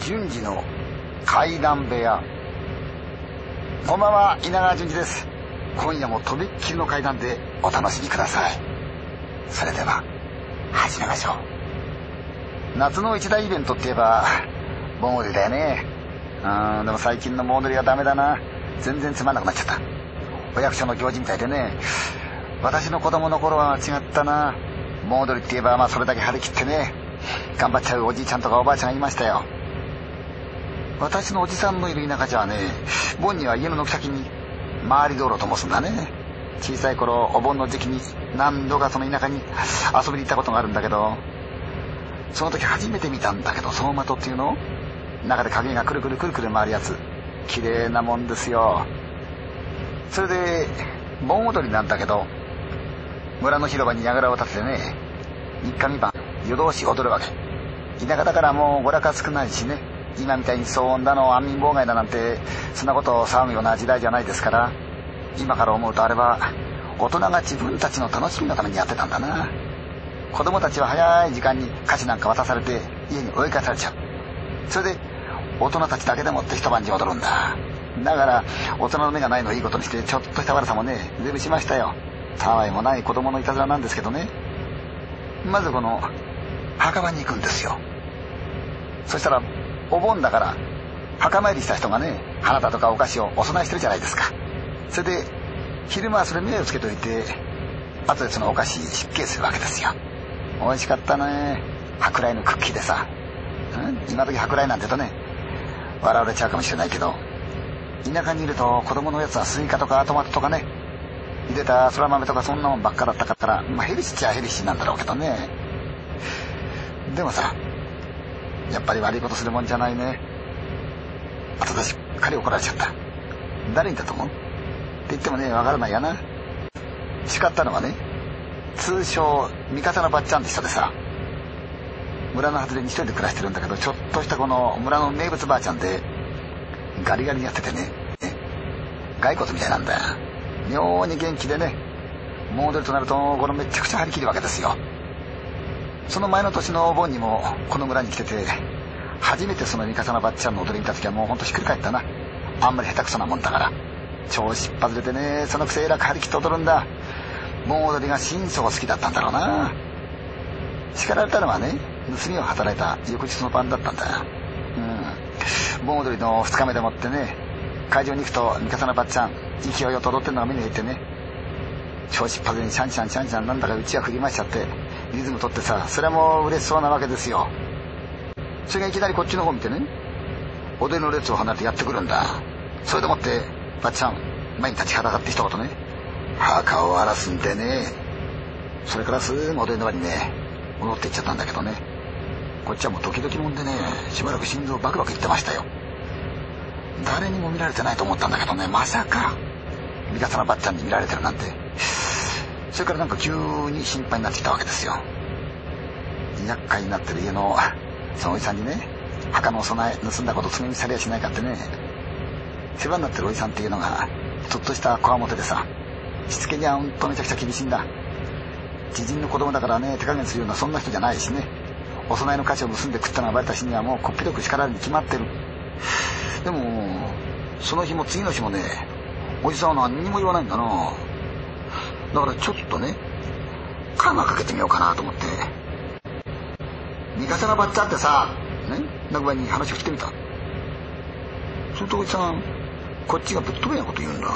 順次の階段部屋。こんばんは稲川淳二です。今夜もとびっきりの階段でお楽しみください。それでは始めましょう。夏の一大イベントって言えば盆踊りだよね。うんでも最近の盆踊りはダメだな。全然つまんなくなっちゃった。お役所の行事みたいでね。私の子供の頃は違ったな。盆踊りって言えばまあそれだけ張り切ってね。頑張っちゃうおじいちゃんとかおばあちゃんがいましたよ。私のおじさんのいる田舎じゃね盆には家の軒先に回り道路と申すんだね。小さい頃お盆の時期に何度かその田舎に遊びに行ったことがあるんだけどその時初めて見たんだけど走馬灯っていうの？中で影がくるくるくるくる回るやつ。綺麗なもんですよ。それで盆踊りなんだけど村の広場に櫓を立ててね三日三晩夜通し踊るわけ。田舎だからもう娯楽は少ないしね。今みたいに騒音だの安眠妨害だなんてそんなことを騒ぐような時代じゃないですから今から思うとあれは大人が自分たちの楽しみのためにやってたんだな。子供たちは早い時間に菓子なんか渡されて家に追い返されちゃう。それで大人たちだけでもって一晩中踊るんだ。だから大人の目がないのをいいことにしてちょっとした悪さもね全部しましたよ。たわいもない子供のいたずらなんですけどね。まずこの墓場に行くんですよ。そしたらお盆だから墓参りした人がね花だとかお菓子をお供えしてるじゃないですか。それで昼間はそれ目をつけといて後でそのお菓子失敬するわけですよ。美味しかったね。舶来のクッキーでさ、うん、今時舶来なんてとね笑われちゃうかもしれないけど田舎にいると子供のやつはスイカとかトマトとかね茹でたそら豆とかそんなもんばっかだったからまあヘルシーっちゃヘルシーなんだろうけどね。でもさやっぱり悪いことするもんじゃないね。後でしっかり怒られちゃった。誰にだと思う？って言ってもねわからないやな。叱ったのはね通称三笠のばっちゃんって人でさ村の外れに一人で暮らしてるんだけどちょっとしたこの村の名物ばあちゃんでガリガリやっててねね骸骨みたいなんだ妙に元気でねモーデルとなるとこのめちゃくちゃ張り切るわけですよ。その前の年のお盆にもこの村に来てて初めてその三笠のばっちゃんの踊り見た時はもうほんとひっくり返ったな。あんまり下手くそなもんだから。調子っ外れてねそのくせえらく張り切って踊るんだ。盆踊りが心底好きだったんだろうな。叱られたのはね盗みを働いた翌日の晩だったんだよ。うん。盆踊りの2日目でもってね会場に行くと三笠のばっちゃん勢いよと踊ってるのが目に入ってね調子っぱずにシャンシャンシャンシャンなんだかうちは振りましちゃってリズム取ってさそれも嬉しそうなわけですよ。それがいきなりこっちの方見てね踊りの列を離れてやってくるんだ。それでもってばっちゃん前に立ちはだかって一言ね墓を荒らすんでね。それからすぐ踊りの場にね戻っていっちゃったんだけどね。こっちはもう時々もんでねしばらく心臓バクバクいってましたよ。誰にも見られてないと思ったんだけどねまさか三笠のばっちゃんに見られてるなんて。それからなんか急に心配になってきたわけですよ。厄介になってる家のそのおじさんにね墓のお供え盗んだこと罪にされやしないかってね。世話になってるおじさんっていうのがちょっとしたこわもてでさしつけにはほんとめちゃくちゃ厳しいんだ。知人の子供だからね手加減するようなそんな人じゃないしね。お供えの菓子を盗んで食ったのがバレた日にはもうこっぴどく叱られるに決まってる。でもその日も次の日もねおじさんは何にも言わないんだな。だからちょっとねカーマかけてみようかなと思って。三笠のばっちゃんってさね仲間に話をしてみた。するとおじさんこっちがぶっ飛べなこと言うんだ。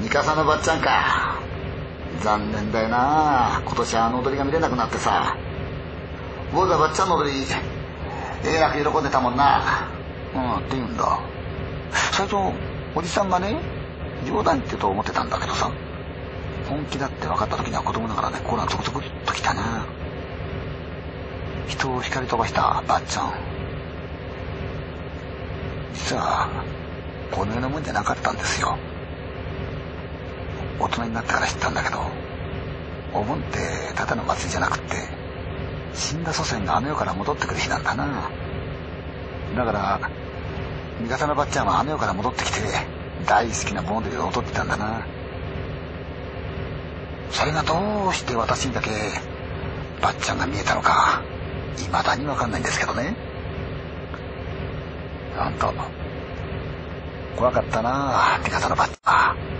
三笠のばっちゃんか残念だよな。今年あの踊りが見れなくなってさ。僕はばっちゃんの踊りえらく喜んでたもんな。うんって言うんだ。最初おじさんがね冗談言って言うと思ってたんだけどさ。本気だって分かった時には子供ながらね心がゾクゾクっときたな。人を光り飛ばしたばっちゃん実はこの世のもんじゃなかったんですよ。大人になってから知ったんだけどお盆ってただの祭りじゃなくって死んだ祖先があの世から戻ってくる日なんだな。だから味方のばっちゃんはあの世から戻ってきて大好きな盆踊りを踊ってたんだな。それがどうして私にだけばっちゃんが見えたのか未だにわかんないんですけどねほんと。怖かったなあ、味方のばっちゃん。